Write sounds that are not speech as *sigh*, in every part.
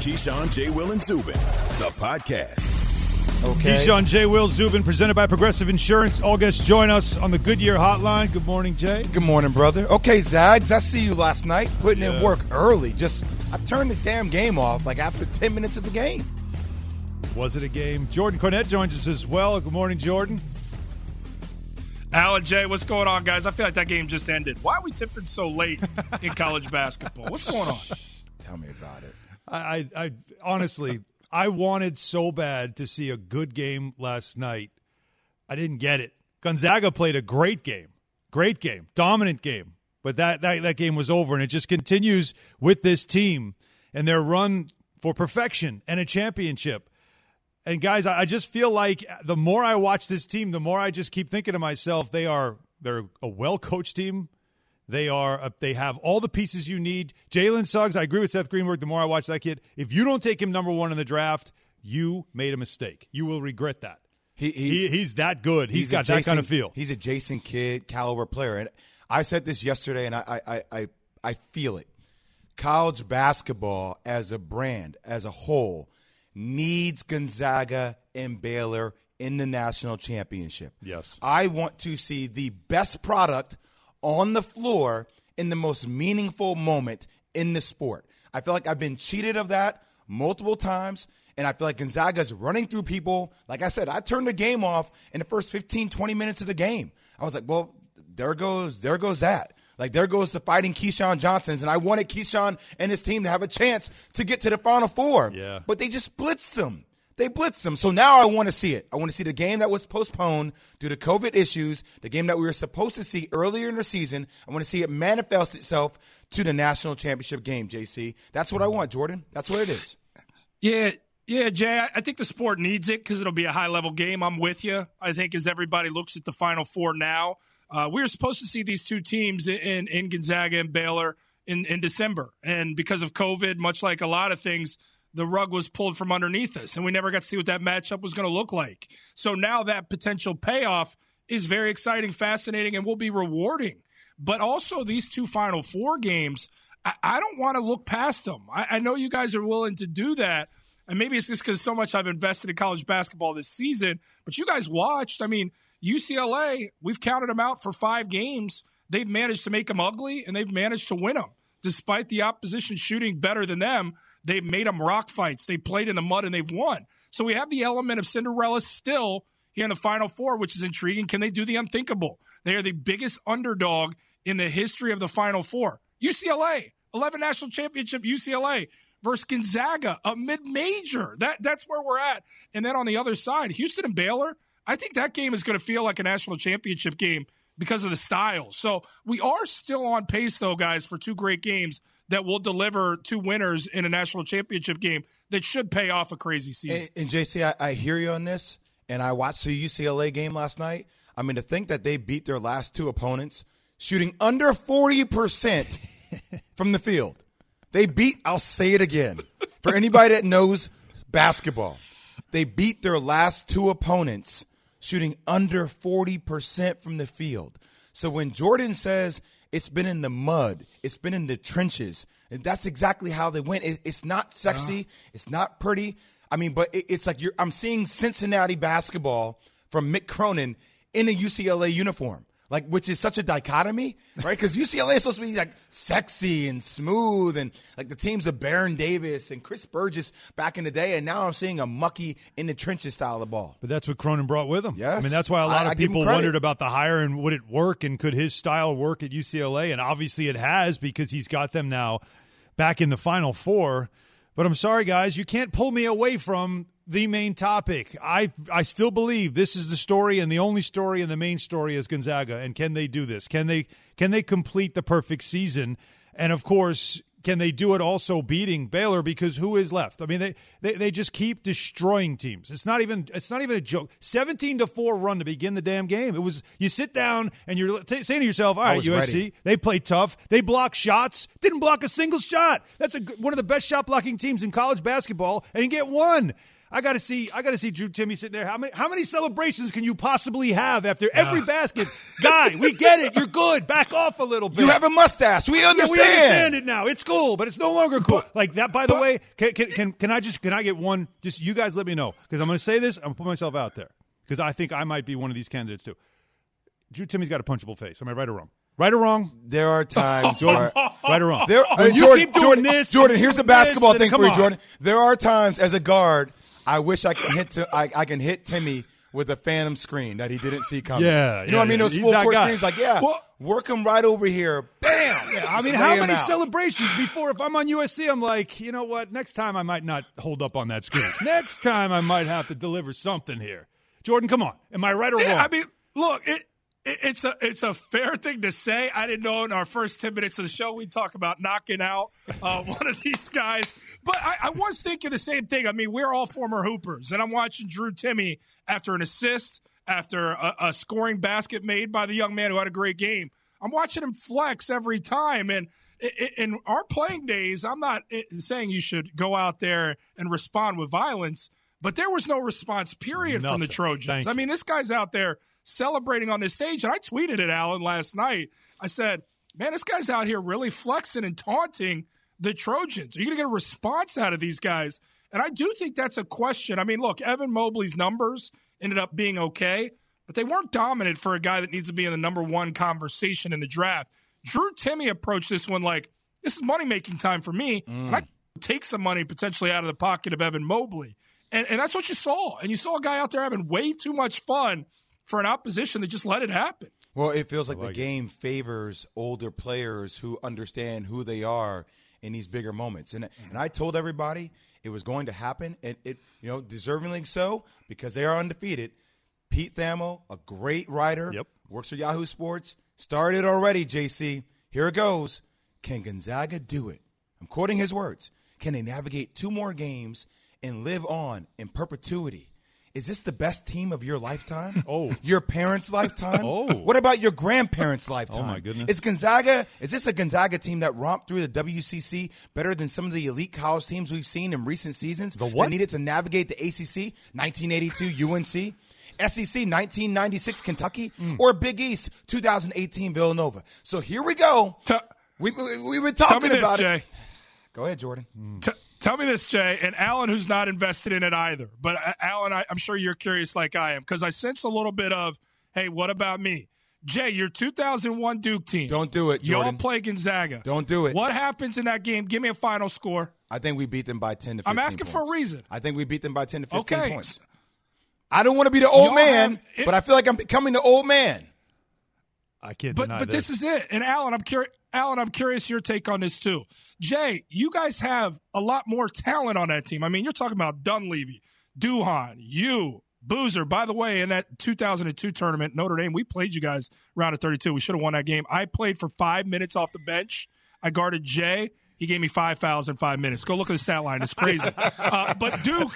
Keyshawn, J. Will, and Zubin, the podcast. Okay. Keyshawn, J. Will, Zubin, presented by Progressive Insurance. All guests join us on the Goodyear Hotline. Good morning, Jay. Good morning, brother. Okay, Zags, I see you last night putting in work early. Just I turned the damn game off like after ten minutes of the game. Was it a game? Jordan Cornette joins us as well. Good morning, Jordan. Alan Jay, what's going on, guys? I feel like that game just ended. Why are we tipping so late in *laughs* college basketball? What's going on? Tell me about it. I, I, honestly, I wanted so bad to see a good game last night. I didn't get it. Gonzaga played a great game, great game, dominant game, but that, that that game was over, and it just continues with this team and their run for perfection and a championship. And guys, I just feel like the more I watch this team, the more I just keep thinking to myself, they are they're a well coached team. They are they have all the pieces you need. Jalen Suggs, I agree with Seth Greenberg. The more I watch that kid, if you don't take him number one in the draft, you made a mistake. You will regret that. He, He, he's that good. he's a got that kind of feel. He's a Jason Kidd caliber player, and I said this yesterday, and I I I, I feel it. College basketball as a brand, as a whole, needs Gonzaga and Baylor in the national championship. Yes. I want to see the best product on the floor in the most meaningful moment in the sport. I feel like I've been cheated of that multiple times, and I feel like Gonzaga's running through people. Like I said, I turned the game off in the first 15, 20 minutes of the game. I was like, well, there goes, there goes that. Like there goes the fighting Keyshawn Johnsons, and I wanted Keyshawn and his team to have a chance to get to the Final Four. Yeah. But they just blitzed them. They blitzed them. So now I want to see it. I want to see the game that was postponed due to COVID issues, the game that we were supposed to see earlier in the season. I want to see it manifest itself to the national championship game, JC. That's what I want, Jordan. That's what it is. Yeah, yeah, Jay. I- think the sport needs it because it'll be a high level game. I'm with you. I think as everybody looks at the Final Four now, uh, we were supposed to see these two teams in in Gonzaga and Baylor in in December, and because of COVID, much like a lot of things. The rug was pulled from underneath us, and we never got to see what that matchup was going to look like. So now that potential payoff is very exciting, fascinating, and will be rewarding. But also, these two Final Four games, I, I don't want to look past them. I, I know you guys are willing to do that. And maybe it's just because so much I've invested in college basketball this season, but you guys watched. I mean, UCLA, we've counted them out for five games. They've managed to make them ugly, and they've managed to win them. Despite the opposition shooting better than them, they've made them rock fights. They played in the mud and they've won. So we have the element of Cinderella still here in the Final Four, which is intriguing. Can they do the unthinkable? They are the biggest underdog in the history of the Final Four. UCLA, 11 national championship UCLA versus Gonzaga, a mid-major. That that's where we're at. And then on the other side, Houston and Baylor. I think that game is going to feel like a national championship game because of the style. So we are still on pace, though, guys, for two great games that will deliver two winners in a national championship game that should pay off a crazy season. And, and JC, I, I hear you on this, and I watched the UCLA game last night. I mean, to think that they beat their last two opponents shooting under 40% *laughs* from the field. They beat, I'll say it again, for anybody that knows basketball, they beat their last two opponents shooting under 40% from the field. So when Jordan says it's been in the mud, it's been in the trenches, and that's exactly how they went. It, it's not sexy, uh-huh. it's not pretty. I mean, but it, it's like you're, I'm seeing Cincinnati basketball from Mick Cronin in a UCLA uniform. Like, which is such a dichotomy, right? Because UCLA is supposed to be like sexy and smooth, and like the teams of Baron Davis and Chris Burgess back in the day, and now I'm seeing a mucky in the trenches style of ball. But that's what Cronin brought with him. Yes. I mean, that's why a lot I of people wondered about the hire and would it work and could his style work at UCLA? And obviously it has because he's got them now back in the Final Four. But I'm sorry, guys, you can't pull me away from the main topic. I I still believe this is the story and the only story and the main story is Gonzaga. And can they do this? Can they can they complete the perfect season? And of course, can they do it also beating Baylor? Because who is left? I mean, they, they, they just keep destroying teams. It's not even it's not even a joke. Seventeen to four run to begin the damn game. It was you sit down and you're t- saying to yourself, "All right, USC, ready. they play tough. They block shots. Didn't block a single shot. That's a, one of the best shot blocking teams in college basketball, and you get one. I got to see. I got to see Drew Timme sitting there. How many? How many celebrations can you possibly have after every basket? Guy, we get it. You're good. Back off a little bit. You have a mustache. We Yeah, understand. we understand it now. It's cool, but it's no longer cool. like that. By the way, can, can can can I just can I get one? Just you guys let me know because I'm going to say this. I'm to put myself out there because I think I might be one of these candidates too. Drew Timme's got a punchable face. Am I right or wrong? Right or wrong? There are times *laughs* Jordan, right or wrong? There, uh, you Jordan, keep doing Jordan, this, Jordan. Here's a basketball thing for you, on. Jordan. There are times as a guard, I wish I could hit. To, I, I can hit Timme with a phantom screen that he didn't see coming. Yeah, you know yeah, what I mean. yeah. Those full court screens, like yeah, Well- work him right over here. Bam. I mean, how many out. celebrations before? If I'm on USC, I'm like, you know what? Next time I might not hold up on that screen. *laughs* Next time I might have to deliver something here. Jordan, come on. Am I right or Yeah, wrong? I mean, look, it, it's a it's a fair thing to say. I didn't know in our first ten minutes of the show we talk about knocking out uh, *laughs* one of these guys, but I, I was thinking the same thing. I mean, we're all former hoopers, and I'm watching Drew Timme after an assist, after a, a scoring basket made by the young man who had a great game. I'm watching him flex every time, and in our playing days, I'm not eh, saying you should go out there and respond with violence. But there was no response, period, from the Trojans. Thank I mean, this guy's out there celebrating on this stage. And I tweeted it, Alan, last night. I said, man, this guy's out here really flexing and taunting the Trojans. Are you going to get a response out of these guys? And I do think that's a question. I mean, look, Evan Mobley's numbers ended up being okay, but they weren't dominant for a guy that needs to be in the number one conversation in the draft. Drew Timme approached this one like, this is money making time for me. And I take some money potentially out of the pocket of Evan Mobley. And, and that's what you saw. And you saw a guy out there having way too much fun for an opposition that just let it happen. Well, it feels like, the game favors older players who understand who they are in these bigger moments. And and I told everybody it was going to happen, and it you know deservingly so because they are undefeated. Pete Thamel, a great writer, Yep. works for Yahoo Sports, started already. JC, here it goes. Can Gonzaga do it? I'm quoting his words. Can they navigate two more games and live on in perpetuity? Is this the best team of your lifetime? *laughs* Oh. Your parents' lifetime? Oh. What about your grandparents' lifetime? Oh, my goodness. Is Gonzaga, is this a Gonzaga team that romped through the WCC better than some of the elite college teams we've seen in recent seasons? The what? That needed to navigate the ACC, 1982 UNC, SEC, 1996 Kentucky, Mm. or Big East, 2018 Villanova. So here we go. T- We, we, we've been Tell talking me this, about Jay. it. Go ahead, Jordan. T- tell me this, Jay, and Alan, who's not invested in it either. But uh, Alan, I, I'm sure you're curious like I am because I sense a little bit of, hey, what about me? Jay, your 2001 Duke team. Don't do it, Y'all Jordan. play Gonzaga. Don't do it. What happens in that game? Give me a final score. I think we beat them by 10 to 15 I'm asking for a reason. I think we beat them by 10 to 15 Okay. points. I don't want to be the old Y'all man, have- it- but I feel like I'm becoming the old man. I can't But deny but this is it. And Alan, I'm curious. Alan, I'm curious your take on this too. Jay, you guys have a lot more talent on that team. I mean, you're talking about Dunleavy, Duhon, you, Boozer. By the way, in that 2002 tournament, Notre Dame, we played you guys round of 32. We should have won that game. I played for five minutes off the bench. I guarded Jay. He gave me five fouls in five minutes. Go look at the stat line. It's crazy. *laughs* uh, but Duke,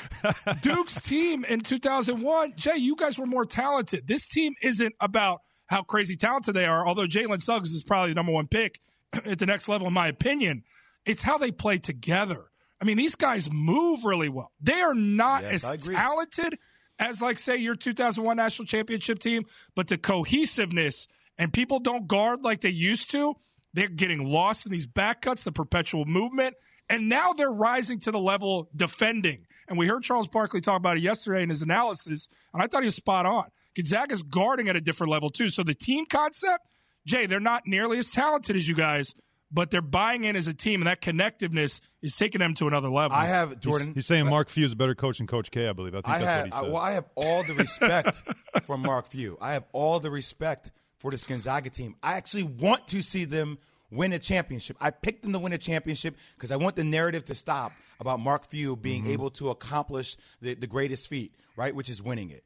Duke's team in 2001, Jay, you guys were more talented. This team isn't about how crazy talented they are, although Jalen Suggs is probably the number one pick *clears throat* at the next level, in my opinion. It's how they play together. I mean, these guys move really well. They are not Yes, as talented as, like, say, your 2001 national championship team, but the cohesiveness and people don't guard like they used to. They're getting lost in these back cuts, the perpetual movement, and now they're rising to the level defending. And we heard Charles Barkley talk about it yesterday in his analysis, and I thought he was spot on. Gonzaga's guarding at a different level too. So the team concept, Jay, they're not nearly as talented as you guys, but they're buying in as a team, and that connectiveness is taking them to another level. I have Jordan. He's saying Mark Few is a better coach than Coach K, I believe. I think I that's have what he I, well, I have all the respect *laughs* for Mark Few. I have all the respect for this Gonzaga team. I actually want to see them win a championship. I picked them to win a championship because I want the narrative to stop about Mark Few being Mm-hmm. able to accomplish the, the greatest feat, right, which is winning it.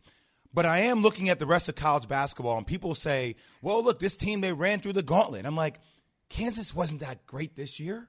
But I am looking at the rest of college basketball, and people say, "Well, look, this team they ran through the gauntlet." I'm like, Kansas wasn't that great this year.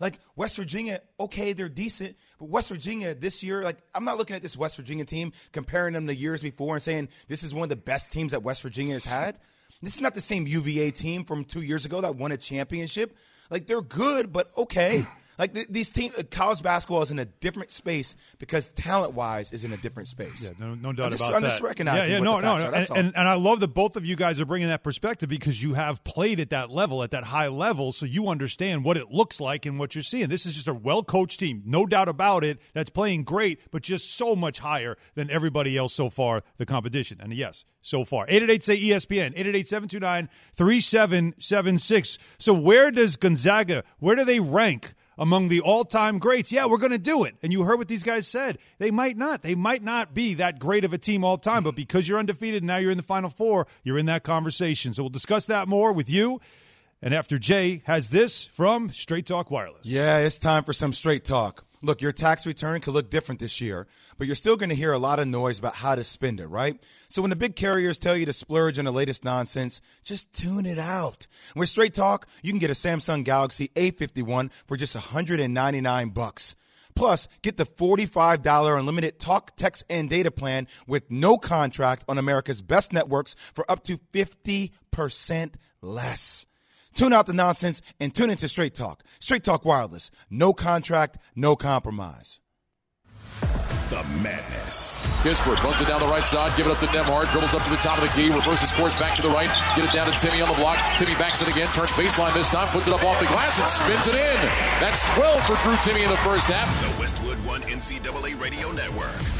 Like West Virginia, okay, they're decent, but West Virginia this year, like I'm not looking at this West Virginia team comparing them to years before and saying this is one of the best teams that West Virginia has had. This is not the same UVA team from two years ago that won a championship. Like they're good, but okay. Like th- these teams, uh, college basketball is in a different space because talent wise is in a different space. Yeah, no, no doubt I'm just, about I'm that. just recognizing. Yeah, yeah, no, no, no. are, And, and, and I love that both of you guys are bringing that perspective because you have played at that level, at that high level, so you understand what it looks like and what you're seeing. This is just a well coached team, no doubt about it, that's playing great, but just so much higher than everybody else so far, the competition. And yes, so far. 888 say ESPN, 888 729 3776. So where does Gonzaga, where do they rank? Among the all-time greats. Yeah, we're going to do it. And you heard what these guys said. They might not. They might not be that great of a team all time, but because you're undefeated and now you're in the final 4, you're in that conversation. So we'll discuss that more with you. And after Jay has this from Straight Talk Wireless. Yeah, it's time for some straight talk. Look, your tax return could look different this year, but you're still going to hear a lot of noise about how to spend it, right? So when the big carriers tell you to splurge on the latest nonsense, just tune it out. With Straight Talk, you can get a Samsung Galaxy A51 for just 199 bucks. Plus, get the $45 unlimited talk, text, and data plan with no contract on America's best networks for up to 50% less. Tune out the nonsense and tune into Straight Talk. Straight Talk Wireless. No contract, no compromise. The madness. Kispert runs it down the right side, give it up to Nembhard, dribbles up to the top of the key, reverses course back to the right, get it down to Timme on the block. Timme backs it again, turns baseline this time, puts it up off the glass and spins it in. That's 12 for Drew Timme in the first half. The Westwood One NCAA Radio Network.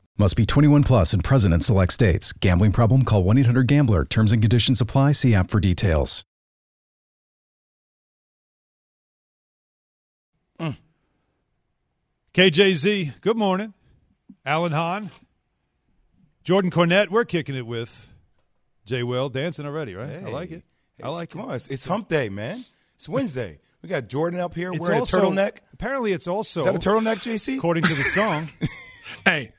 Must be 21 plus and present in select states. Gambling problem? Call 1 800 Gambler. Terms and conditions apply. See app for details. Mm. KJZ, good morning. Alan Hahn, Jordan Cornette, we're kicking it with Jay Will dancing already, right? I like it. I It's- like Come it. on, it's, it's hump day, man. It's Wednesday. We got Jordan up here It's wearing also, a turtleneck. Apparently, it's also Is that a turtleneck, JC? according to the song. *laughs* Hey,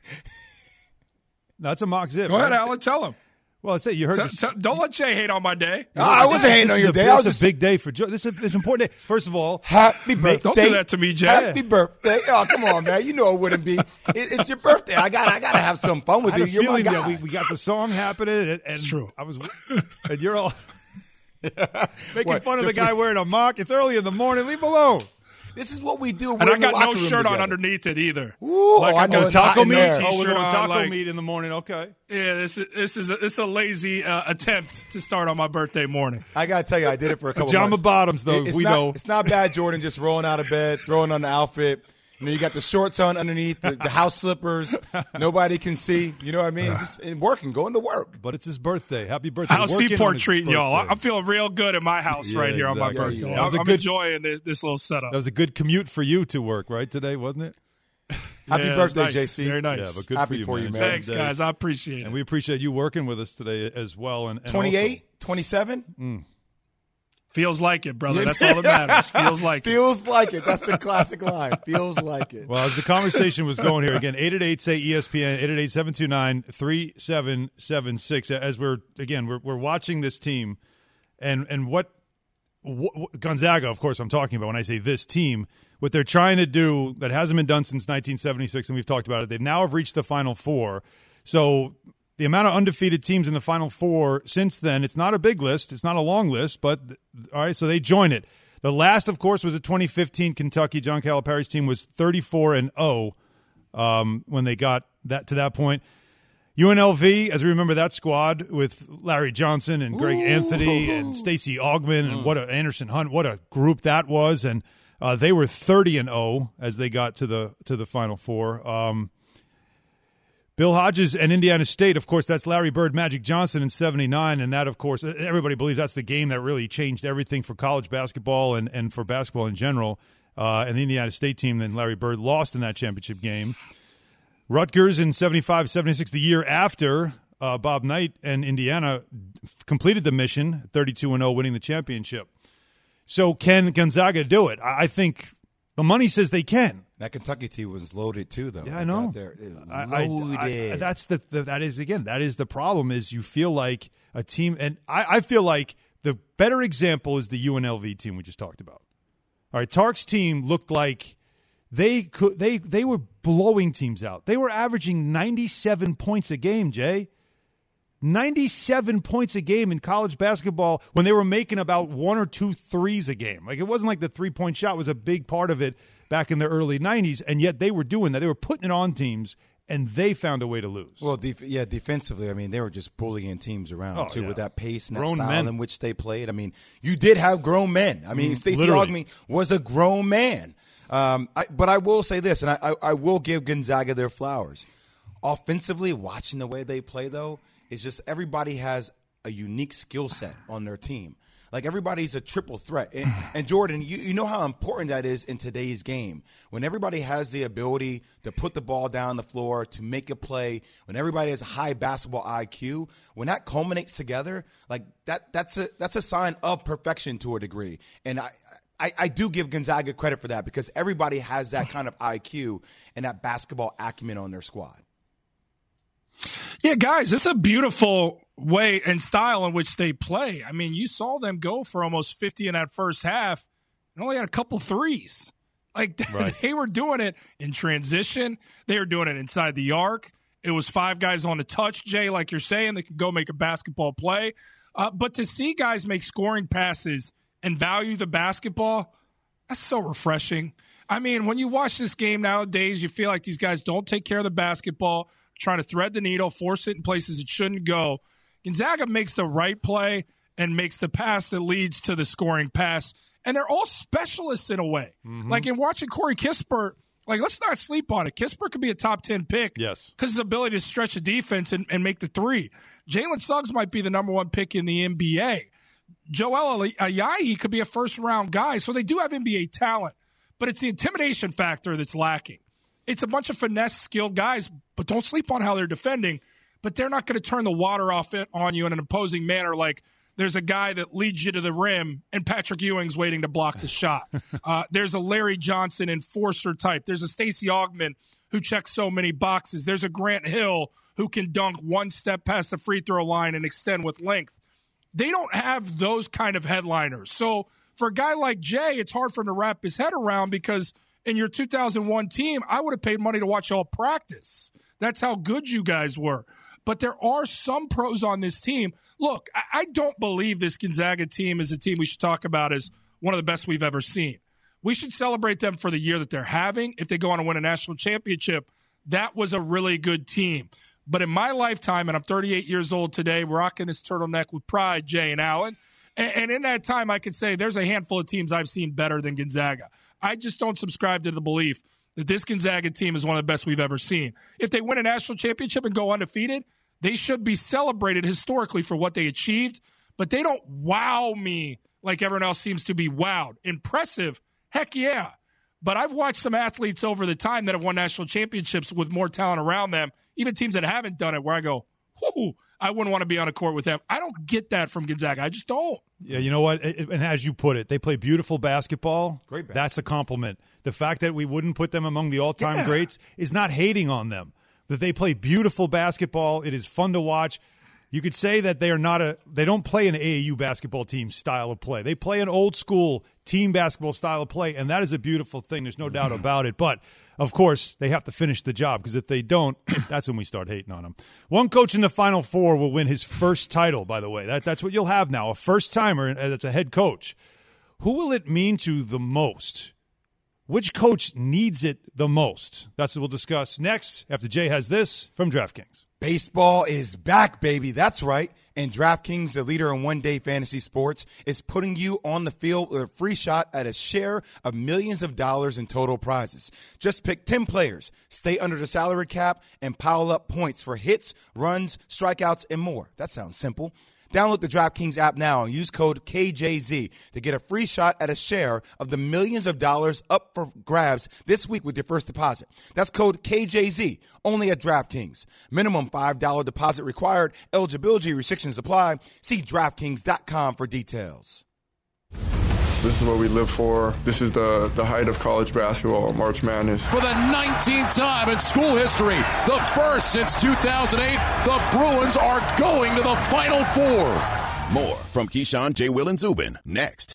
That's a mock zip. go ahead, right? Alan. Tell him. Well, I say you heard. Tell- the- tell- don't let Jay hate on my day. Ah, I wasn't hating on your a, day. This was is a big day for Joe. This is it's an important day. First of all, Happy birthday! Don't do that to me, Jay. Happy birthday! Oh, come on, man. You know it wouldn't be. It, it's your birthday. I got. I got to have some fun with I had you. a You're my feeling guy. that we, we got the song happening, and, and true. I was, and you're all *laughs* *laughs* making What, fun of the just- guy wearing a mock. It's early in the morning. Leave him alone. This is what we do. And We're I got no locker room shirt on underneath it either. Ooh, Like oh, I I know got it's Taco meat. Oh, we're T-shirt doing taco like- meat in the morning. Okay. Yeah, this is this is a, this is a lazy uh, attempt to start on my birthday morning. I gotta tell you, I did it for a couple. Of pajama months. bottoms, though, it's we not, know. it's not bad. Jordan just rolling out of bed, throwing on the outfit. You know, you got the shorts on underneath, the, the house slippers. Nobody can see. You know what I mean? Just and working, going to work. But it's his birthday. Happy birthday. How's Working on Seaport his treating y'all? I'm feeling real good in my house Yeah, right here on my birthday. Yeah, that was I'm, a I'm good- enjoying this, this little setup. That was a good commute for you to work, right? Today, wasn't it? *laughs* Happy Yeah, birthday, nice. JC. Very nice. Yeah, but good Happy for you, for you, man. man. Thanks, Enjoy the day. guys. I appreciate it. And we appreciate you working with us today as well. And, and 28, 27? Feels like it, brother. That's all that matters. *laughs* Feels like it. Feels like it. That's the classic line. Feels like it. Well, as the conversation was going here, again, 888 say ESPN, 888 729 3776. As we're, again, we're, we're watching this team and, and what, what Gonzaga, of course, I'm talking about when I say this team, what they're trying to do that hasn't been done since 1976, and we've talked about it. They now have reached the Final Four. So the amount of undefeated teams in the Final Four since then, it's not a big list. It's not a long list, but all right, so they join it. The last, of course, was a 2015 Kentucky. John Calipari's team was 34 and 0 um, when they got that to that point. UNLV, as we remember that squad with Larry Johnson and Greg Anthony and Stacey Augmon and what a Anderson Hunt, what a group that was. And Uh, they were 30 and 0 as they got to the to the Final Four. Um, Bill Hodges and Indiana State, of course, that's Larry Bird, Magic Johnson in 79. And that, of course, everybody believes that's the game that really changed everything for college basketball and, and for basketball in general. Uh, and the Indiana State team, then Larry Bird lost in that championship game. Rutgers in 75 76, the year after uh, Bob Knight and Indiana completed the mission, 32 0, winning the championship. So, can Gonzaga do it? I think the money says they can. That Kentucky team was loaded too, though. Yeah, I know. I, loaded. I, I, that's the, the, that is again that is the problem is you feel like a team, and I, feel like the better example is the UNLV team we just talked about. All right, Tark's team looked like they could they they were blowing teams out. They were averaging ninety seven points a game. Jay. 97 points a game in college basketball when they were making about one or two threes a game. Like it wasn't like the three point shot was a big part of it back in the early 90s, and yet they were doing that. They were putting it on teams, and they found a way to lose. Well, def- yeah, defensively, I mean, they were just bullying teams around, oh, too, yeah. with that pace and that grown style men. in which they played. I mean, you did have grown men. I mean, mm, Stacey Augmon was a grown man. Um, I, but I will say this, and I, I, I will give Gonzaga their flowers. Offensively, watching the way they play, though, it's just everybody has a unique skill set on their team. Like everybody's a triple threat. And, *sighs* and Jordan, you, you know how important that is in today's game. When everybody has the ability to put the ball down the floor, to make a play, when everybody has a high basketball IQ, when that culminates together, like that that's a that's a sign of perfection to a degree. And I I, I, do give Gonzaga credit for that because everybody has that kind of IQ and that basketball acumen on their squad. Yeah, guys, it's a beautiful way and style in which they play. I mean, you saw them go for almost 50 in that first half and only had a couple threes. Like *laughs* right. they were doing it in transition, they were doing it inside the arc. It was five guys on the touch, Jay, like you're saying, they could go make a basketball play. Uh, but to see guys make scoring passes and value the basketball, that's so refreshing. I mean, when you watch this game nowadays, you feel like these guys don't take care of the basketball trying to thread the needle, force it in places it shouldn't go. Gonzaga makes the right play and makes the pass that leads to the scoring pass. And they're all specialists in a way. Mm-hmm. Like in watching Corey Kispert, like let's not sleep on it. Kispert could be a top 10 pick. Yes. Because his ability to stretch a defense and, and make the three. Jalen Suggs might be the number one pick in the NBA. Joel Ayayi could be a first round guy. So they do have NBA talent, but it's the intimidation factor that's lacking. It's a bunch of finesse, skilled guys, but don't sleep on how they're defending. But they're not going to turn the water off it on you in an opposing manner like there's a guy that leads you to the rim and Patrick Ewing's waiting to block the shot. *laughs* Uh, there's a Larry Johnson enforcer type. There's a Stacey Augmon who checks so many boxes. There's a Grant Hill who can dunk one step past the free throw line and extend with length. They don't have those kind of headliners. So for a guy like Jay, it's hard for him to wrap his head around because – in your 2001 team, I would have paid money to watch all practice. That's how good you guys were. But there are some pros on this team. Look, I don't believe this Gonzaga team is a team we should talk about as one of the best we've ever seen. We should celebrate them for the year that they're having. If they go on to win a national championship, that was a really good team. But in my lifetime, and I'm 38 years old today, rocking this turtleneck with pride, Jay and Allen. And, in that time, I could say there's a handful of teams I've seen better than Gonzaga. I just don't subscribe to the belief that this Gonzaga team is one of the best we've ever seen. If they win a national championship and go undefeated, they should be celebrated historically for what they achieved, but they don't wow me like everyone else seems to be wowed. Impressive, heck yeah. But I've watched some athletes over the time that have won national championships with more talent around them, even teams that haven't done it, where I go, whoo, I wouldn't want to be on a court with them. I don't get that from Gonzaga. I just don't. Yeah, you know what? And as you put it, they play beautiful basketball. Great basketball. That's a compliment. The fact that we wouldn't put them among the all time yeah. greats is not hating on them. That they play beautiful basketball. It is fun to watch. You could say that they are not a they don't play an AAU basketball team style of play. They play an old school team basketball style of play, and that is a beautiful thing. There's no mm-hmm. doubt about it. But of course, they have to finish the job because if they don't, *clears throat* that's when we start hating on them. One coach in the Final Four will win his first title. By the way, that, that's what you'll have now a first timer that's a head coach. Who will it mean to the most? Which coach needs it the most? That's what we'll discuss next after Jay has this from DraftKings. Baseball is back, baby. That's right. And DraftKings, the leader in one day fantasy sports, is putting you on the field with a free shot at a share of millions of dollars in total prizes. Just pick 10 players, stay under the salary cap, and pile up points for hits, runs, strikeouts, and more. That sounds simple. Download the DraftKings app now and use code KJZ to get a free shot at a share of the millions of dollars up for grabs this week with your first deposit. That's code KJZ only at DraftKings. Minimum $5 deposit required. Eligibility restrictions apply. See DraftKings.com for details. This is what we live for. This is the, the height of college basketball, March Madness. For the 19th time in school history, the first since 2008, the Bruins are going to the Final Four. More from Keyshawn, J. Will, and Zubin next.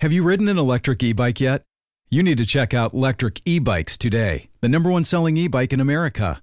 Have you ridden an electric e bike yet? You need to check out Lectric E Bikes today, the number one selling e bike in America.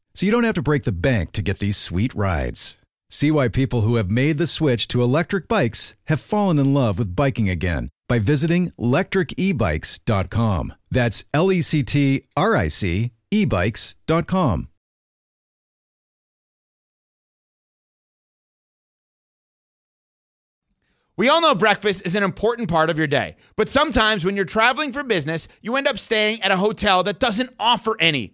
so you don't have to break the bank to get these sweet rides. See why people who have made the switch to electric bikes have fallen in love with biking again by visiting lectricebikes.com. That's L E C T R I C ebikes.com. We all know breakfast is an important part of your day, but sometimes when you're traveling for business, you end up staying at a hotel that doesn't offer any.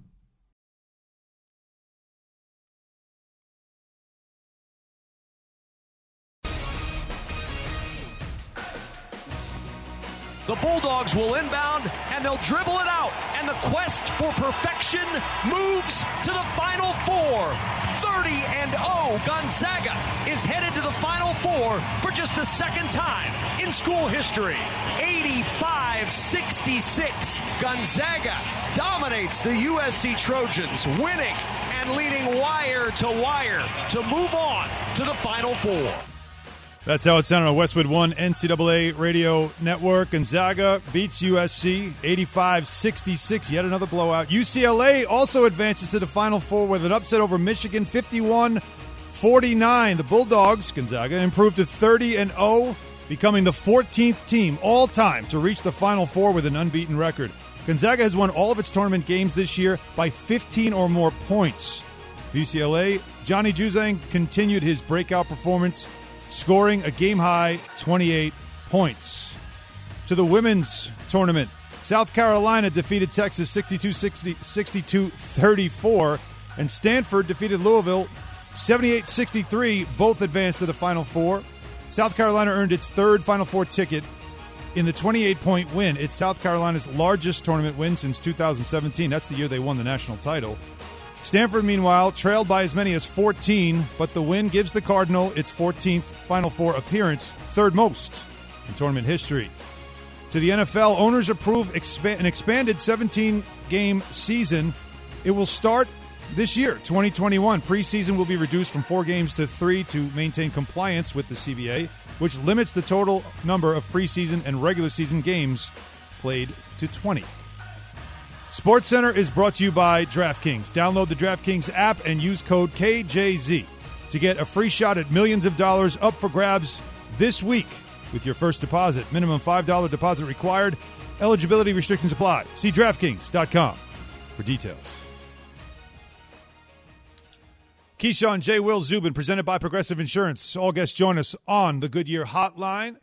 The Bulldogs will inbound and they'll dribble it out. And the quest for perfection moves to the Final Four. 30 and 0 Gonzaga is headed to the Final Four for just the second time in school history. 85 66. Gonzaga dominates the USC Trojans, winning and leading wire to wire to move on to the Final Four. That's how it sounded on Westwood One NCAA Radio Network. Gonzaga beats USC 85 66. Yet another blowout. UCLA also advances to the Final Four with an upset over Michigan 51 49. The Bulldogs, Gonzaga, improved to 30 and 0, becoming the 14th team all time to reach the Final Four with an unbeaten record. Gonzaga has won all of its tournament games this year by 15 or more points. UCLA, Johnny Juzang continued his breakout performance scoring a game high 28 points. To the women's tournament, South Carolina defeated Texas 62 62 34, and Stanford defeated Louisville 78 63. Both advanced to the Final Four. South Carolina earned its third Final Four ticket in the 28 point win. It's South Carolina's largest tournament win since 2017. That's the year they won the national title. Stanford, meanwhile, trailed by as many as 14, but the win gives the Cardinal its 14th Final Four appearance, third most in tournament history. To the NFL, owners approve expa- an expanded 17 game season. It will start this year, 2021. Preseason will be reduced from four games to three to maintain compliance with the CBA, which limits the total number of preseason and regular season games played to 20. SportsCenter is brought to you by DraftKings. Download the DraftKings app and use code KJZ to get a free shot at millions of dollars up for grabs this week with your first deposit. Minimum $5 deposit required. Eligibility restrictions apply. See DraftKings.com for details. Keyshawn J. Will Zubin, presented by Progressive Insurance. All guests join us on the Goodyear Hotline.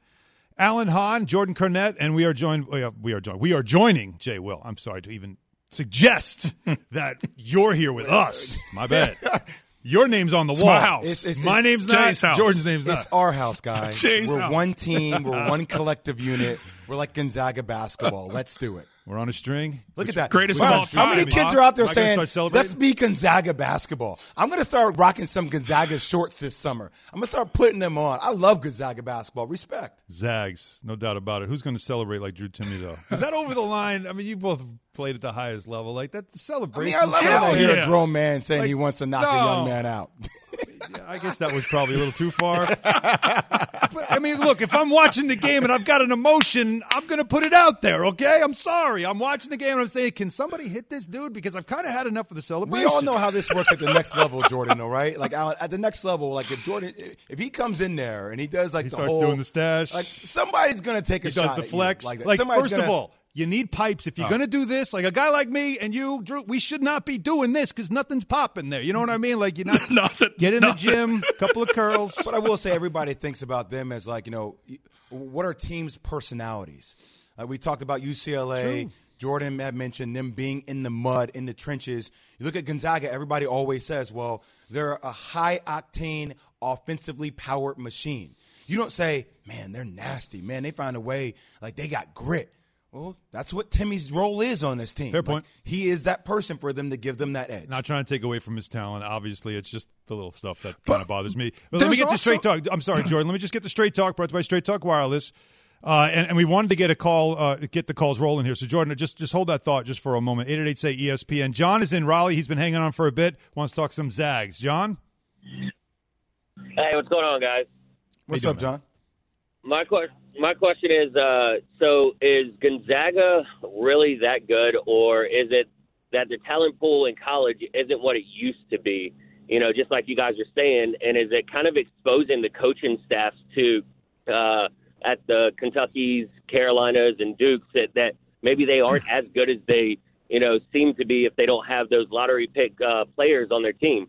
Alan Hahn, Jordan Cornette, and we are joined. Oh, we are, we are joined. We are joining Jay Will. I'm sorry to even suggest *laughs* that you're here with us. My bad. *laughs* Your name's on the It's wall. my house. It's- it's- my it's name's not. Jay's house. Jordan's name's not. It's our house, guys. *laughs* Jay's We're house. one team. We're one collective unit. We're like Gonzaga basketball. Let's do it. We're on a string. Look at that. Greatest of all How many kids are out there I saying, let's be Gonzaga basketball? I'm going to start rocking some Gonzaga shorts this summer. I'm going to start putting them on. I love Gonzaga basketball. Respect. Zags, no doubt about it. Who's going to celebrate like Drew Timme though? Is that over the line? I mean, you both played at the highest level. Like that I celebration. mean, I love it I hear yeah. a grown man saying Like, he wants to knock no. a young man out. *laughs* I guess that was probably a little too far. *laughs* I mean, look, if I'm watching the game and I've got an emotion, I'm going to put it out there, okay? I'm sorry. I'm watching the game and I'm saying, can somebody hit this dude? Because I've kind of had enough of the celebration. We all know how this works at the next level, Jordan. Though, right? Like Alan, at the next level, like if Jordan, if he comes in there and he does like He the starts whole, doing the stash. like somebody's gonna take a shot. He shot. does the flex. like, Like, first gonna- of all, you need pipes. If you're oh. going to do this, like a guy like me and you, Drew, we should not be doing this because nothing's popping there. You know what I mean? Like, you're not. *laughs* Nothing. Get in nothing. the gym, couple of curls. But I will say, everybody thinks about them as like you know, what are teams' personalities? Like we talked about UCLA. Jordan had mentioned them being in the mud, in the trenches. You look at Gonzaga, everybody always says, well, they're a high octane, offensively powered machine. You don't say, man, they're nasty. Man, they find a way, like they got grit. Well, that's what Timme's role is on this team. Fair Like, point. he is that person for them to give them that edge. Not trying to take away from his talent. Obviously, it's just the little stuff that kind of bothers me. But let me there's get to straight talk. I'm sorry, *clears throat* Jordan. Let me just get the straight talk brought to you by Straight Talk Wireless. Uh, and, and we wanted to get a call, uh, get the calls rolling here. So, Jordan, just just hold that thought just for a moment. 888 say ESPN. John is in Raleigh. He's been hanging on for a bit. Wants to talk some Zags. John? Hey, what's going on, guys? What's up, doing, John? My question, my question is, uh, so is Gonzaga really that good, or is it that the talent pool in college isn't what it used to be? You know, just like you guys are saying, and is it kind of exposing the coaching staffs to uh, at the Kentuckies, Carolinas, and Dukes that, that maybe they aren't as good as they you know seem to be if they don't have those lottery pick uh, players on their team?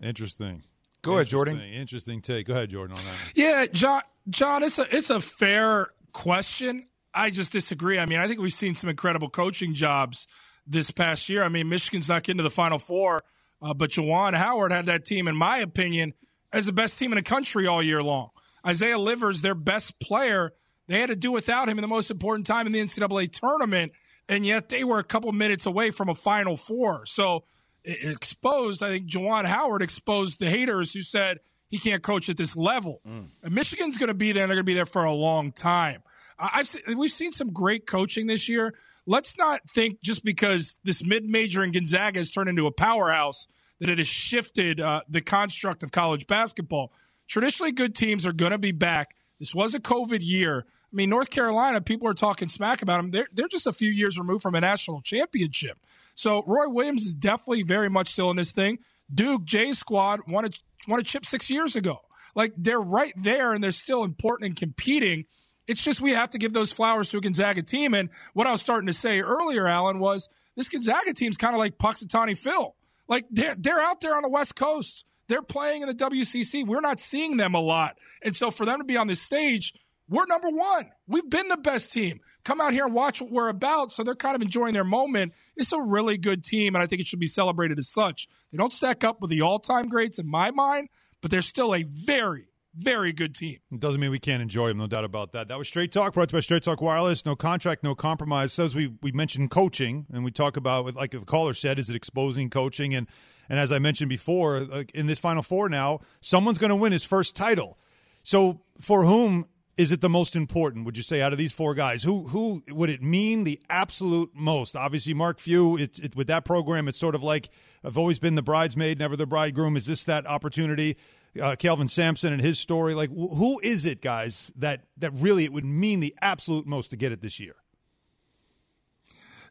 Interesting. Go ahead, Jordan. Interesting. Interesting take. Go ahead, Jordan, on that. Yeah, John. John, it's a it's a fair question. I just disagree. I mean, I think we've seen some incredible coaching jobs this past year. I mean, Michigan's not getting to the Final Four, uh, but Juwan Howard had that team, in my opinion, as the best team in the country all year long. Isaiah Livers, their best player, they had to do without him in the most important time in the NCAA tournament, and yet they were a couple minutes away from a Final Four. So it exposed, I think Juwan Howard exposed the haters who said he can't coach at this level. And Michigan's going to be there, and they're going to be there for a long time. I've se- we've seen some great coaching this year. Let's not think just because this mid-major in Gonzaga has turned into a powerhouse that it has shifted uh, the construct of college basketball. Traditionally, good teams are going to be back. This was a COVID year. I mean, North Carolina, people are talking smack about them. They're, they're just a few years removed from a national championship. So Roy Williams is definitely very much still in this thing. Duke, J squad won a, won a chip six years ago. Like they're right there and they're still important and competing. It's just we have to give those flowers to a Gonzaga team. And what I was starting to say earlier, Alan, was this Gonzaga team's kind of like Punxsutawney Phil. Like they're they're out there on the West Coast. They're playing in the WCC. We're not seeing them a lot. And so for them to be on this stage, we're number one. We've been the best team. Come out here and watch what we're about. So they're kind of enjoying their moment. It's a really good team, and I think it should be celebrated as such. They don't stack up with the all time greats in my mind, but they're still a very, very good team. It doesn't mean we can't enjoy them, no doubt about that. That was Straight Talk, brought to you by Straight Talk Wireless. No contract, no compromise. Says we we mentioned coaching, and we talk about, like the caller said, is it exposing coaching? And and as I mentioned before, in this Final Four now, someone's going to win his first title. So for whom is it the most important? Would you say out of these four guys, who who would it mean the absolute most? Obviously, Mark Few. It, with that program, it's sort of like I've always been the bridesmaid, never the bridegroom. Is this that opportunity? Uh, Kelvin Sampson and his story. Like, wh- who is it, guys, that that really it would mean the absolute most to get it this year?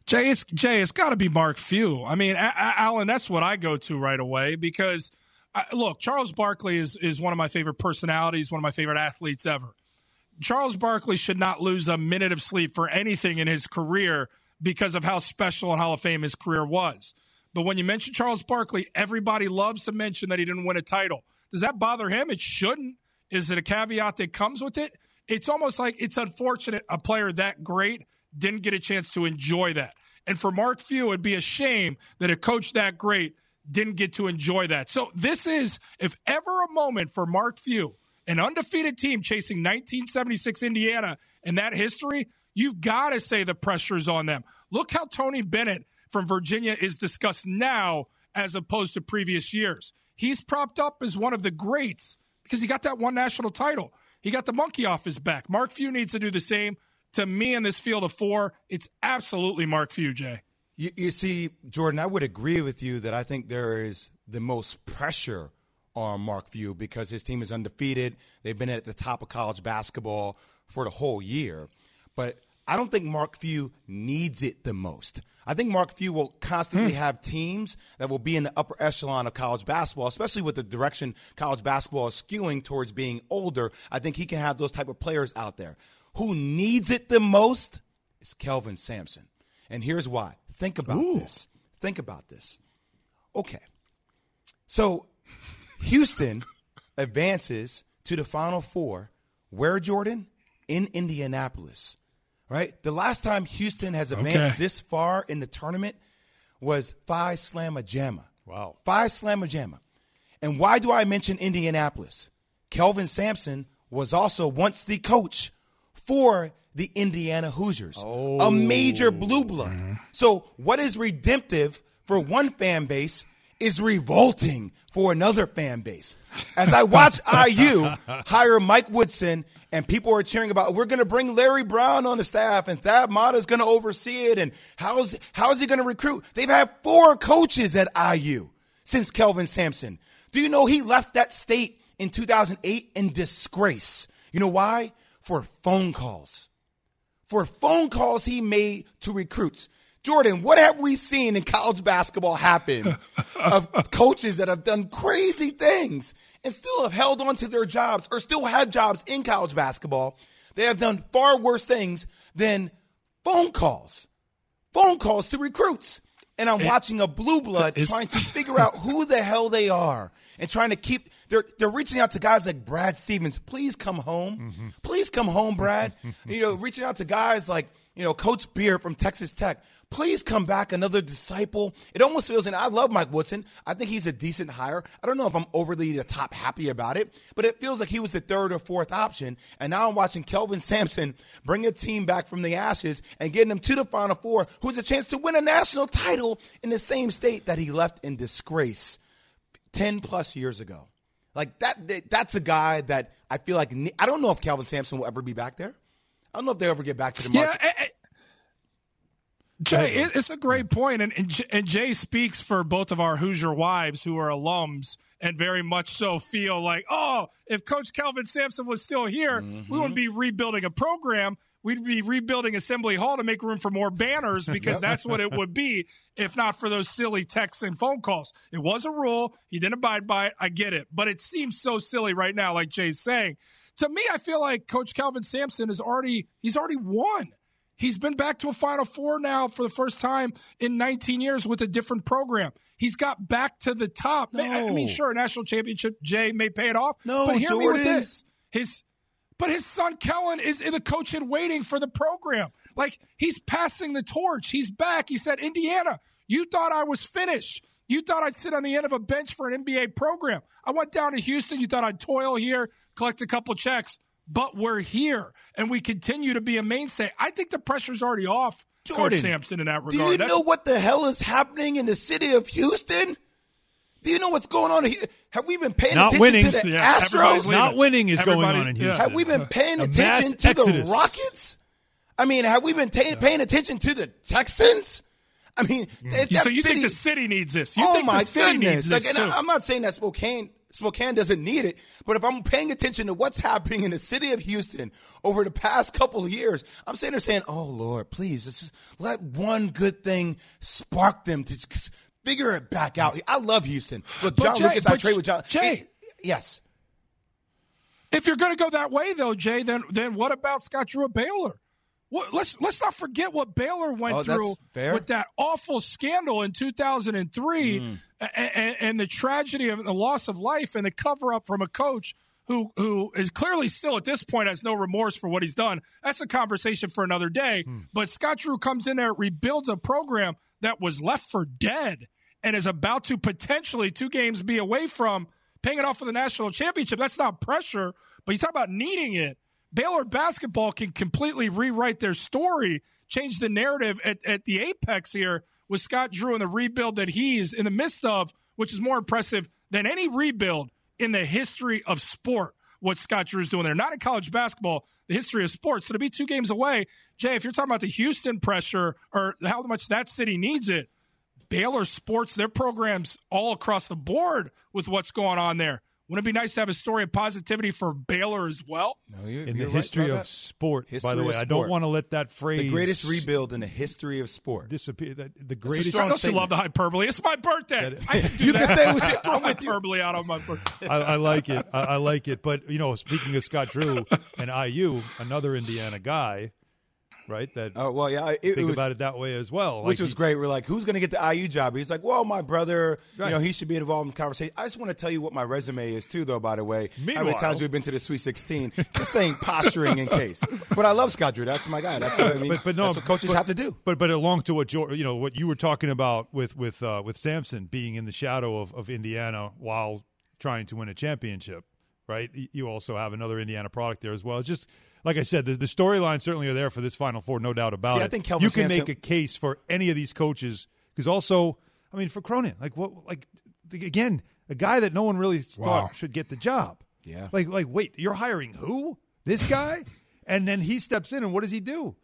Jay, it's Jay. It's got to be Mark Few. I mean, a- Alan, that's what I go to right away because uh, look, Charles Barkley is is one of my favorite personalities, one of my favorite athletes ever. Charles Barkley should not lose a minute of sleep for anything in his career because of how special and Hall of Fame his career was. But when you mention Charles Barkley, everybody loves to mention that he didn't win a title. Does that bother him? It shouldn't. Is it a caveat that comes with it? It's almost like it's unfortunate a player that great didn't get a chance to enjoy that. And for Mark Few, it'd be a shame that a coach that great didn't get to enjoy that. So this is, if ever a moment for Mark Few, an undefeated team chasing 1976 Indiana and that history, you've got to say the pressure's on them. Look how Tony Bennett from Virginia is discussed now as opposed to previous years. He's propped up as one of the greats because he got that one national title. He got the monkey off his back. Mark Few needs to do the same. To me, in this field of four, it's absolutely Mark Few, Jay. You, you see, Jordan, I would agree with you that I think there is the most pressure on Mark Few because his team is undefeated. They've been at the top of college basketball for the whole year. But I don't think Mark Few needs it the most. I think Mark Few will constantly Hmm. have teams that will be in the upper echelon of college basketball, especially with the direction college basketball is skewing towards being older. I think he can have those type of players out there. Who needs it the most is Kelvin Sampson. And here's why. Think about this. Think about this. Okay. So Houston *laughs* advances to the Final Four. Where, Jordan? In Indianapolis. Right? The last time Houston has advanced Okay. this far in the tournament was Phi Slamma Jamma. Wow. Phi Slamma Jamma. And why do I mention Indianapolis? Kelvin Sampson was also once the coach for the Indiana Hoosiers, a oh. major blue blood. Mm-hmm. So, what is redemptive for one fan base is revolting for another fan base. As I watch *laughs* IU hire Mike Woodson, and people are cheering about, we're going to bring Larry Brown on the staff, and Thad Matta is going to oversee it, and how's how's he going to recruit? They've had four coaches at IU since Kelvin Sampson. Do you know he left that state in 2008 in disgrace? You know why? For phone calls. For phone calls he made to recruits. Jordan, what have we seen in college basketball happen *laughs* of coaches that have done crazy things and still have held on to their jobs or still had jobs in college basketball? They have done far worse things than phone calls. Phone calls to recruits. And I'm watching a blue blood trying to *laughs* figure out who the hell they are and trying to keep they're they're reaching out to guys like Brad Stevens. Please come home. Mm-hmm. Please come home, Brad. *laughs* you know, reaching out to guys like, you know, Coach Beard from Texas Tech. Please come back, another disciple. It almost feels, and I love Mike Woodson. I think he's a decent hire. I don't know if I'm overly the top happy about it, but it feels like he was the third or fourth option. And now I'm watching Kelvin *laughs* Sampson bring a team back from the ashes and getting them to the Final Four, who has a chance to win a national title in the same state that he left in disgrace 10 plus years ago. Like that, that that's a guy that I feel like I don't know if Calvin Sampson will ever be back there. I don't know if they ever get back to the market. Yeah, eh, eh, Jay, it- it's a great point, and, and and Jay speaks for both of our Hoosier wives who are alums and very much so feel like, oh, if Coach Calvin Sampson was still here, Mm-hmm. we wouldn't be rebuilding a program. We'd be rebuilding Assembly Hall to make room for more banners *laughs* because that's what it would be if not for those silly texts and phone calls. It was a rule. He didn't abide by it. I get it. But it seems so silly right now, like Jay's saying. To me, I feel like Coach Calvin Sampson is already he's already won. He's been back to a Final Four now for the first time in 19 years with a different program. He's got back to the top. Ma- I mean, sure, a national championship, Jay may pay it off. No, but hear me with Jordan. this: his, but his son Kellen is in the coach in waiting for the program. Like he's passing the torch. He's back. He said, "Indiana, you thought I was finished." You thought I'd sit on the end of a bench for an NBA program. I went down to Houston. You thought I'd toil here, collect a couple checks but we're here and we continue to be a mainstay. I think the pressure's already off Jordan, Coach Sampson in that regard. Do you That's- know what the hell is happening in the city of Houston? Do you know what's going on here? Have we been paying Not attention winning. to the Yeah, Astros? Not winning is going on in yeah. Have we been paying A attention to exodus. the Rockets? I mean, have we been ta- paying attention to the Texans? I mean, mm. th- that so you city, think the city needs this? You oh think my the city goodness! needs Like, this and too? I- I'm not saying that Spokane Spokane doesn't need it, but if I'm paying attention to what's happening in the city of Houston over the past couple of years, I'm sitting there saying, "Oh Lord, please, let's just let one good thing spark them to just figure it back out." I love Houston. Look, John Jay- Lucas, I trade with John. Jay. yes. If you're going to go that way, though, Jay, then then what about Scott Drew at Baylor? What, let's let's not forget what Baylor went Oh, through with that awful scandal in 2003, Mm. and, and the tragedy of the loss of life and the cover up from a coach who who is clearly still at this point has no remorse for what he's done. That's a conversation for another day. Hmm. But Scott Drew comes in there, rebuilds a program that was left for dead, and is about to potentially two games be away from paying it off for the national championship. That's not pressure, but you talk about needing it. Baylor basketball can completely rewrite their story, change the narrative at, at the apex here with Scott Drew and the rebuild that he's in the midst of, which is more impressive than any rebuild in the history of sport. What Scott Drew's doing there, not in college basketball, the history of sports. So to be two games away, Jay, if you're talking about the Houston pressure or how much that city needs it, Baylor sports, their programs all across the board with what's going on there. Wouldn't it be nice to have a story of positivity for Baylor as well? No, you, in the you're history right of about sport, History by the of way, I don't want to let that phrase the greatest rebuild in the history of sport. disappear. That the greatest. strong Don't you love the hyperbole? It's my birthday. That- I can do You that. can say what you- *laughs* Throw I'm with hyperbole out on my birthday. I, I like it. I, I like it. But you know, speaking of Scott Drew *laughs* and IU, another Indiana guy, right? That Oh well, yeah. It, it think was, about it that way as well. which Like, was great. We're like, who's going to get the IU job? He's like, well, my brother, Right. you know, he should be involved in the conversation. I just want to tell you what my resume is too, though. By the way, how many times we've been to the Sweet 16? Just saying, posturing in case. But I love Scott Drew. That's my guy. That's what I mean. but, but no, that's what coaches but- have to do. But but along to what you know, what you were talking about with with uh, with Sampson being in the shadow of, of Indiana while trying to win a championship, right? You also have another Indiana product there as well. It's just like I said, the, the storylines certainly are there for this Final Four, no doubt about See, it. I think Kelvin you can Sampson- make a case for any of these coaches because also, I mean, for Cronin, like what, like again, a guy that no one really thought should get the job. Yeah. Like like wait, you're hiring who? This guy? and then he steps in and what does he do?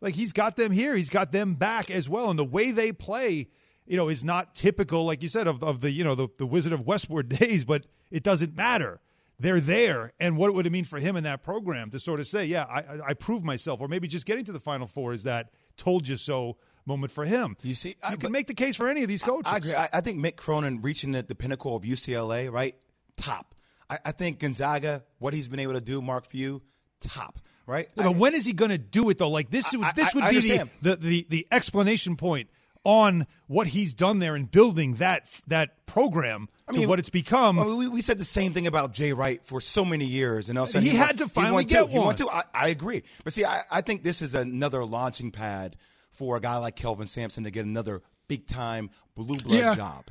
Like he's got them here, he's got them back as well, and the way they play, you know, is not typical, like you said, of, of the you know the, the Wizard of Westwood *laughs* days. But it doesn't matter; they're there, and what would it mean for him in that program to sort of say, "Yeah, I, I, I proved myself," or maybe just getting to the Final Four is that "told you so" moment for him. You see, you I- can make the case for any of these coaches. I agree. I, I think Mick Cronin reaching the, the pinnacle of UCLA, right? Top. I, I think Gonzaga, what he's been able to do, Mark Few, top. Right? Yeah, but when is he going to do it though? Like this, I- this would I be the, the the the explanation point on what he's done there in building that that program I to what it's become. I mean, we, we said the same thing about Jay Wright for so many years, and all of a sudden He won- had to finally get two. He won one. two. I, I agree, but see, I, I think this is another launching pad for a guy like Kelvin Sampson to get another big time blue blood Yeah. job.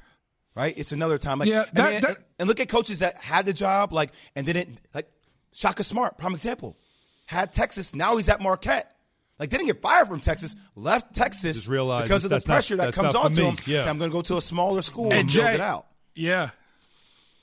Right? It's another time. Like, Yeah, and, that- and- that- and look at coaches that had the job, like, and didn't like Shaka Smart, prime example, had Texas. Now he's at Marquette. Like, didn't get fired from Texas, left Texas because of the that's not- pressure that comes not for onto me. him. Yeah. Say, I'm going to go to a smaller school and, And build it out. Yeah.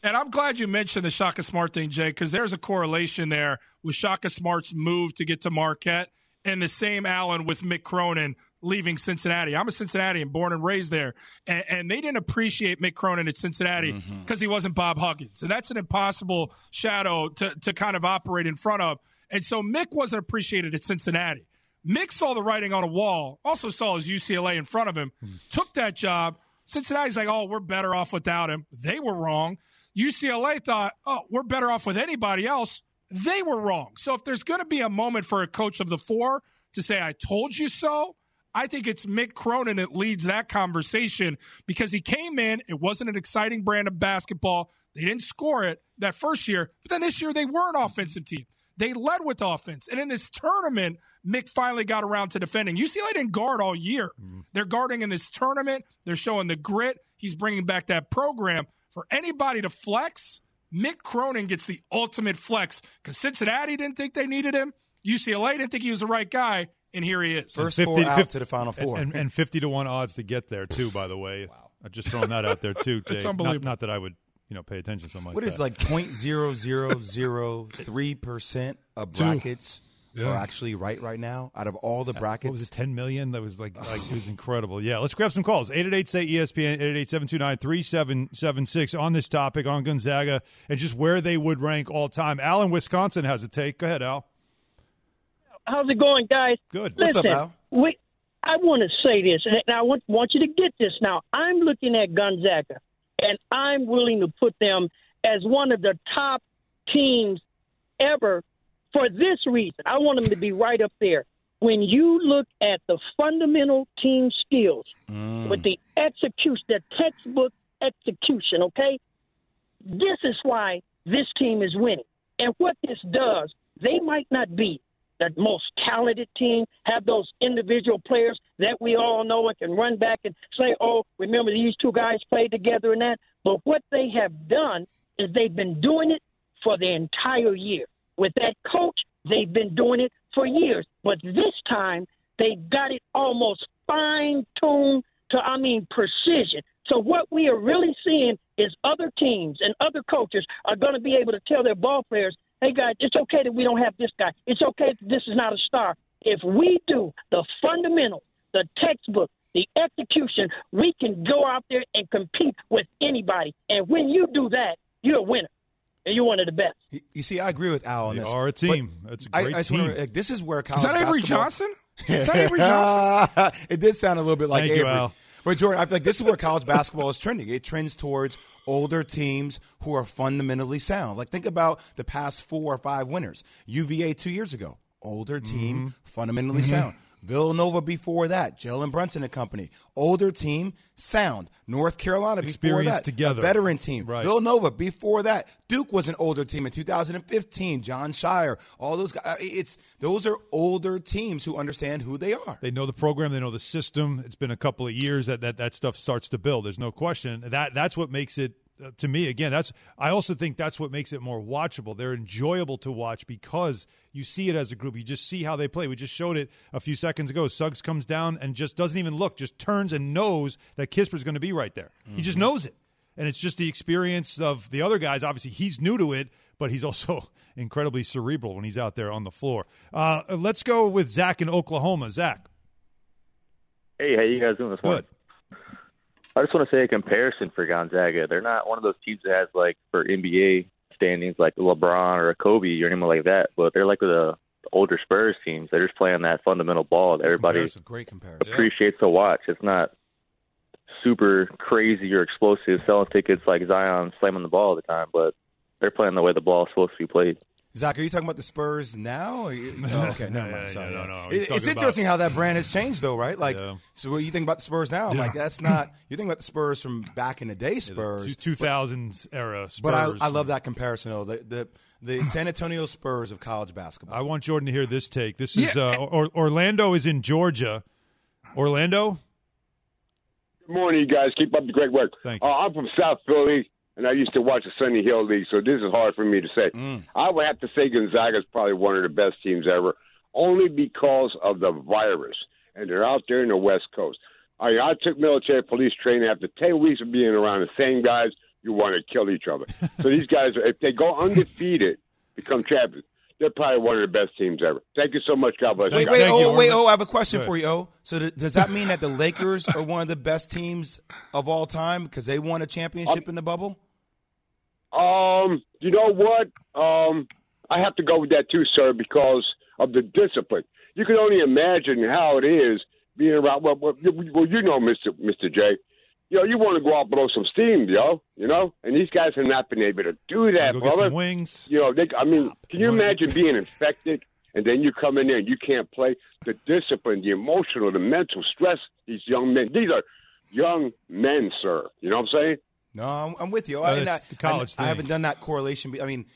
And I'm glad you mentioned the Shaka Smart thing, Jay, because there's a correlation there with Shaka Smart's move to get to Marquette and the same Alan with Mick Cronin leaving Cincinnati. I'm a Cincinnatian, born and raised there. And, and they didn't appreciate Mick Cronin at Cincinnati mm-hmm. because he wasn't Bob Huggins. And that's an impossible shadow to, to kind of operate in front of. And so Mick wasn't appreciated at Cincinnati. Mick saw the writing on a wall, also saw his UCLA in front of him, took that job. Cincinnati's like, oh, we're better off without him. They were wrong. UCLA thought, oh, we're better off with anybody else. They were wrong. So if there's going to be a moment for a coach of the four to say, I told you so, I think it's Mick Cronin that leads that conversation because he came in. It wasn't an exciting brand of basketball. They didn't score it that first year, but then this year they were an offensive team. They led with offense. And in this tournament, Mick finally got around to defending. UCLA didn't guard all year. Mm-hmm. They're guarding in this tournament. They're showing the grit. He's bringing back that program. For anybody to flex, Mick Cronin gets the ultimate flex because Cincinnati didn't think they needed him. UCLA didn't think he was the right guy, and here he is. First four out to the Final Four. and, and fifty to one odds to get there too. By the way, wow. I'm just throwing that out there too. *laughs* Jay. It's Not- unbelievable. Not, that I would, you know, pay attention to something like What that. is like point *laughs* zero zero zero three percent of brackets are actually right right now out of all the brackets? What was it, 10 million? That was like, like it was *sighs* incredible. Yeah, let's grab some calls. 888 say ESPN, 888 729 3776 on this topic, on Gonzaga, and just where they would rank all time. Al in Wisconsin has a take. Go ahead, Al. How's it going, guys? Good. What's up, Listen, Al? we, I want to say this, and I want, want you to get this now. I'm looking at Gonzaga, and I'm willing to put them as one of the top teams ever for this reason. I want them to be right up there. When you look at the fundamental team skills mm. with the execution, the textbook execution, okay? This is why this team is winning. And what this does, they might not be the most talented team, have those individual players that we all know and can run back and say, oh, remember these two guys played together and that. But what they have done is they've been doing it for the entire year. With that coach, they've been doing it for years. But this time, they got it almost fine tuned to, I mean, precision. So what we are really seeing is other teams and other coaches are going to be able to tell their ball players, hey, guys, it's okay that we don't have this guy. It's okay that this is not a star. If we do the fundamentals, the textbook, the execution, we can go out there and compete with anybody. And when you do that, you're a winner. And you're one of the best. You, you see, I agree with Al on They this. are a team. That's a I- great I, just team. wanna- like, this is where college Is that Avery basketball- Johnson? *laughs* Is that Avery Johnson? *laughs* it did sound a little bit like Thank you, Avery. Al. But Jordan, I feel like this is where college basketball is trending. It trends towards older teams who are fundamentally sound. Like think about the past four or five winners. UVA two years ago, older team, Mm-hmm. fundamentally sound. Villanova before that, Jalen Brunson and company, older team, sound. North Carolina before Experience that, together. veteran team. Right. Villanova before that, Duke was an older team in 2015. John Shire, all those guys. It's those are older teams who understand who they are. They know the program. They know the system. It's been a couple of years that that, that stuff starts to build. There's no question. That that's what makes it uh, to me again. That's I also think that's what makes it more watchable. They're enjoyable to watch because you see it as a group. You just see how they play. We just showed it a few seconds ago. Suggs comes down and just doesn't even look, just turns and knows that Kispert's going to be right there. He just knows it. And it's just the experience of the other guys. Obviously, he's new to it, but he's also *laughs* incredibly cerebral when he's out there on the floor. Uh, let's go with Zach in Oklahoma. Zach. Hey, how you guys doing this morning? I just want to say a comparison for Gonzaga. They're not one of those teams that has like for NBA standings like LeBron or a Kobe or anyone like that, but they're like the older Spurs teams. They're just playing that fundamental ball that everybody Comparison, great comparison. appreciates to watch. It's not super crazy or explosive, selling tickets like Zion slamming the ball all the time, but they're playing the way the ball is supposed to be played. Zach, are you talking about the Spurs now? Or you, oh, okay, *laughs* never Yeah, mind. Sorry, yeah, no, no, It- it's interesting how that brand has changed, though, right? Like, Yeah. so what you think about the Spurs now? I'm Yeah. like, that's not. *laughs* You think about the Spurs from back in the day, Spurs. Two thousands era Spurs. But I, I love that comparison, though. The, the the *laughs* San Antonio Spurs of college basketball. I want Jordan to hear this take. This is uh, or, Orlando is in Georgia. Orlando. Good morning, you guys. Keep up the great work. Thank you. Uh, I'm from South Philly, and I used to watch the Sonny Hill League, so this is hard for me to say. I would have to say Gonzaga is probably one of the best teams ever, only because of the virus, and they're out there in the West Coast. I, I took military police training after 10 weeks of being around the same guys. You want to kill each other. *laughs* so these guys, if they go undefeated, become champions, they're probably one of the best teams ever. Thank you so much. God bless you Wait, guys. wait, oh, wait, oh, I have a question for you, oh. So th- does that mean that the Lakers are one of the best teams of all time because they won a championship in the bubble? Um, you know what? Um, I have to go with that too, sir, because of the discipline. You can only imagine how it is being around. Well, well, you- well you know, Mister Mister J. You know, you want to go out and blow some steam, yo. You know, and these guys have not been able to do that, Go get brother. some wings. You know, they, I mean, can you imagine being infected and then you come in there and you can't play? The discipline, the emotional, the mental stress. These young men. These are young men, sir. You know what I'm saying? No, I'm, I'm with you. I, and I, the college I, I haven't done that correlation. I mean,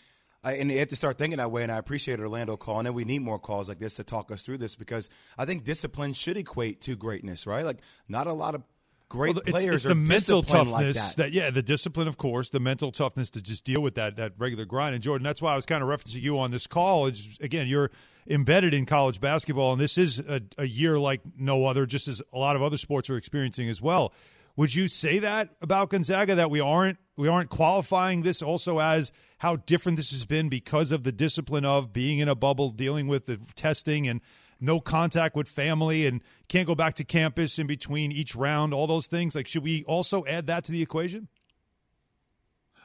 I, and you have to start thinking that way. And I appreciate Orlando calling, and we need more calls like this to talk us through this because I think discipline should equate to greatness, right? Like, not a lot of great Well, it's, players it's are the mental toughness like that. yeah the discipline of course the mental toughness to just deal with that that regular grind and jordan that's why i was kind of referencing you on this call it's, again you're embedded in college basketball and this is a, a year like no other just as a lot of other sports are experiencing as well would you say that about gonzaga that we aren't we aren't qualifying this also as how different this has been because of the discipline of being in a bubble dealing with the testing and no contact with family and can't go back to campus in between each round, all those things. Like, should we also add that to the equation?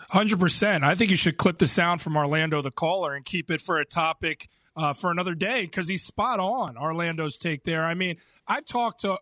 Hundred percent. I think you should clip the sound from Orlando, the caller, and keep it for a topic uh, for another day because he's spot on. Orlando's take there. I mean, I've talked to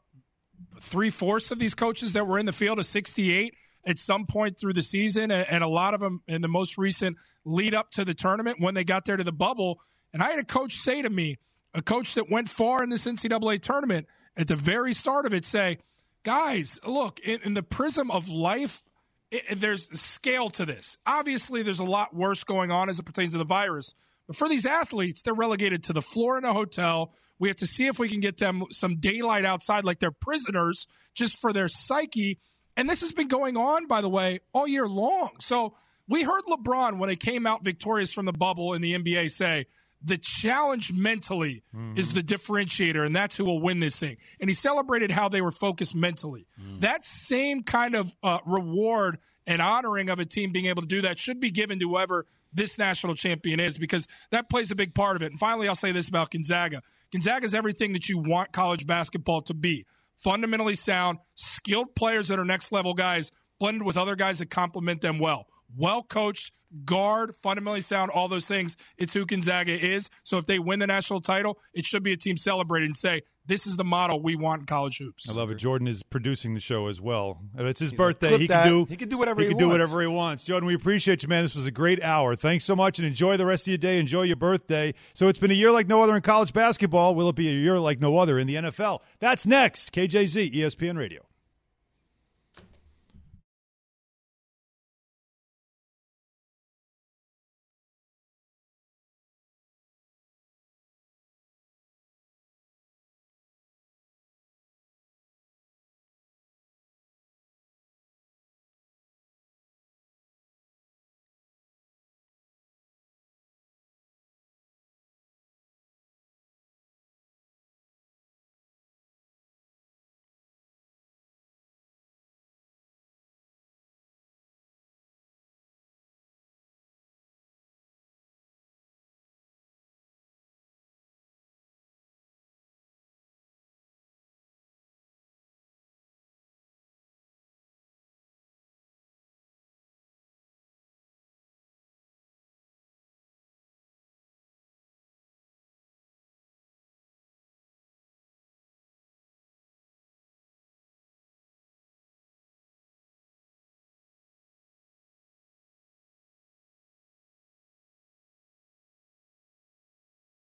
three fourths of these coaches that were in the field of sixty-eight at some point through the season, and, a lot of them in the most recent lead up to the tournament when they got there to the bubble. And I had a coach say to me, a coach that went far in this NCAA tournament at the very start of it, say, guys, look, in, in the prism of life, it- there's scale to this. Obviously, there's a lot worse going on as it pertains to the virus. But for these athletes, they're relegated to the floor in a hotel. We have to see if we can get them some daylight outside, like they're prisoners, just for their psyche. And this has been going on, by the way, all year long. So We heard LeBron when he came out victorious from the bubble in the NBA say, the challenge mentally mm-hmm. is the differentiator, and that's who will win this thing. And he celebrated how they were focused mentally. Mm. That same kind of uh, reward and honoring of a team being able to do that should be given to whoever this national champion is because that plays a big part of it. And finally, I'll say this about Gonzaga Gonzaga is everything that you want college basketball to be fundamentally sound, skilled players that are next level guys, blended with other guys that complement them well well coached, guard, fundamentally sound, all those things. It's who Gonzaga is. So if they win the national title, it should be a team celebrating and say, this is the model we want in college hoops. I love it. Jordan is producing the show as well. Uh, it's his He's birthday. He can do he can do whatever he, he can wants. do whatever he wants. Jordan, we appreciate you, man. This was a great hour. Thanks so much, and enjoy the rest of your day. Enjoy your birthday. So it's been a year like no other in college basketball. Will it be a year like no other in the NFL? That's next. KJZ, ESPN Radio.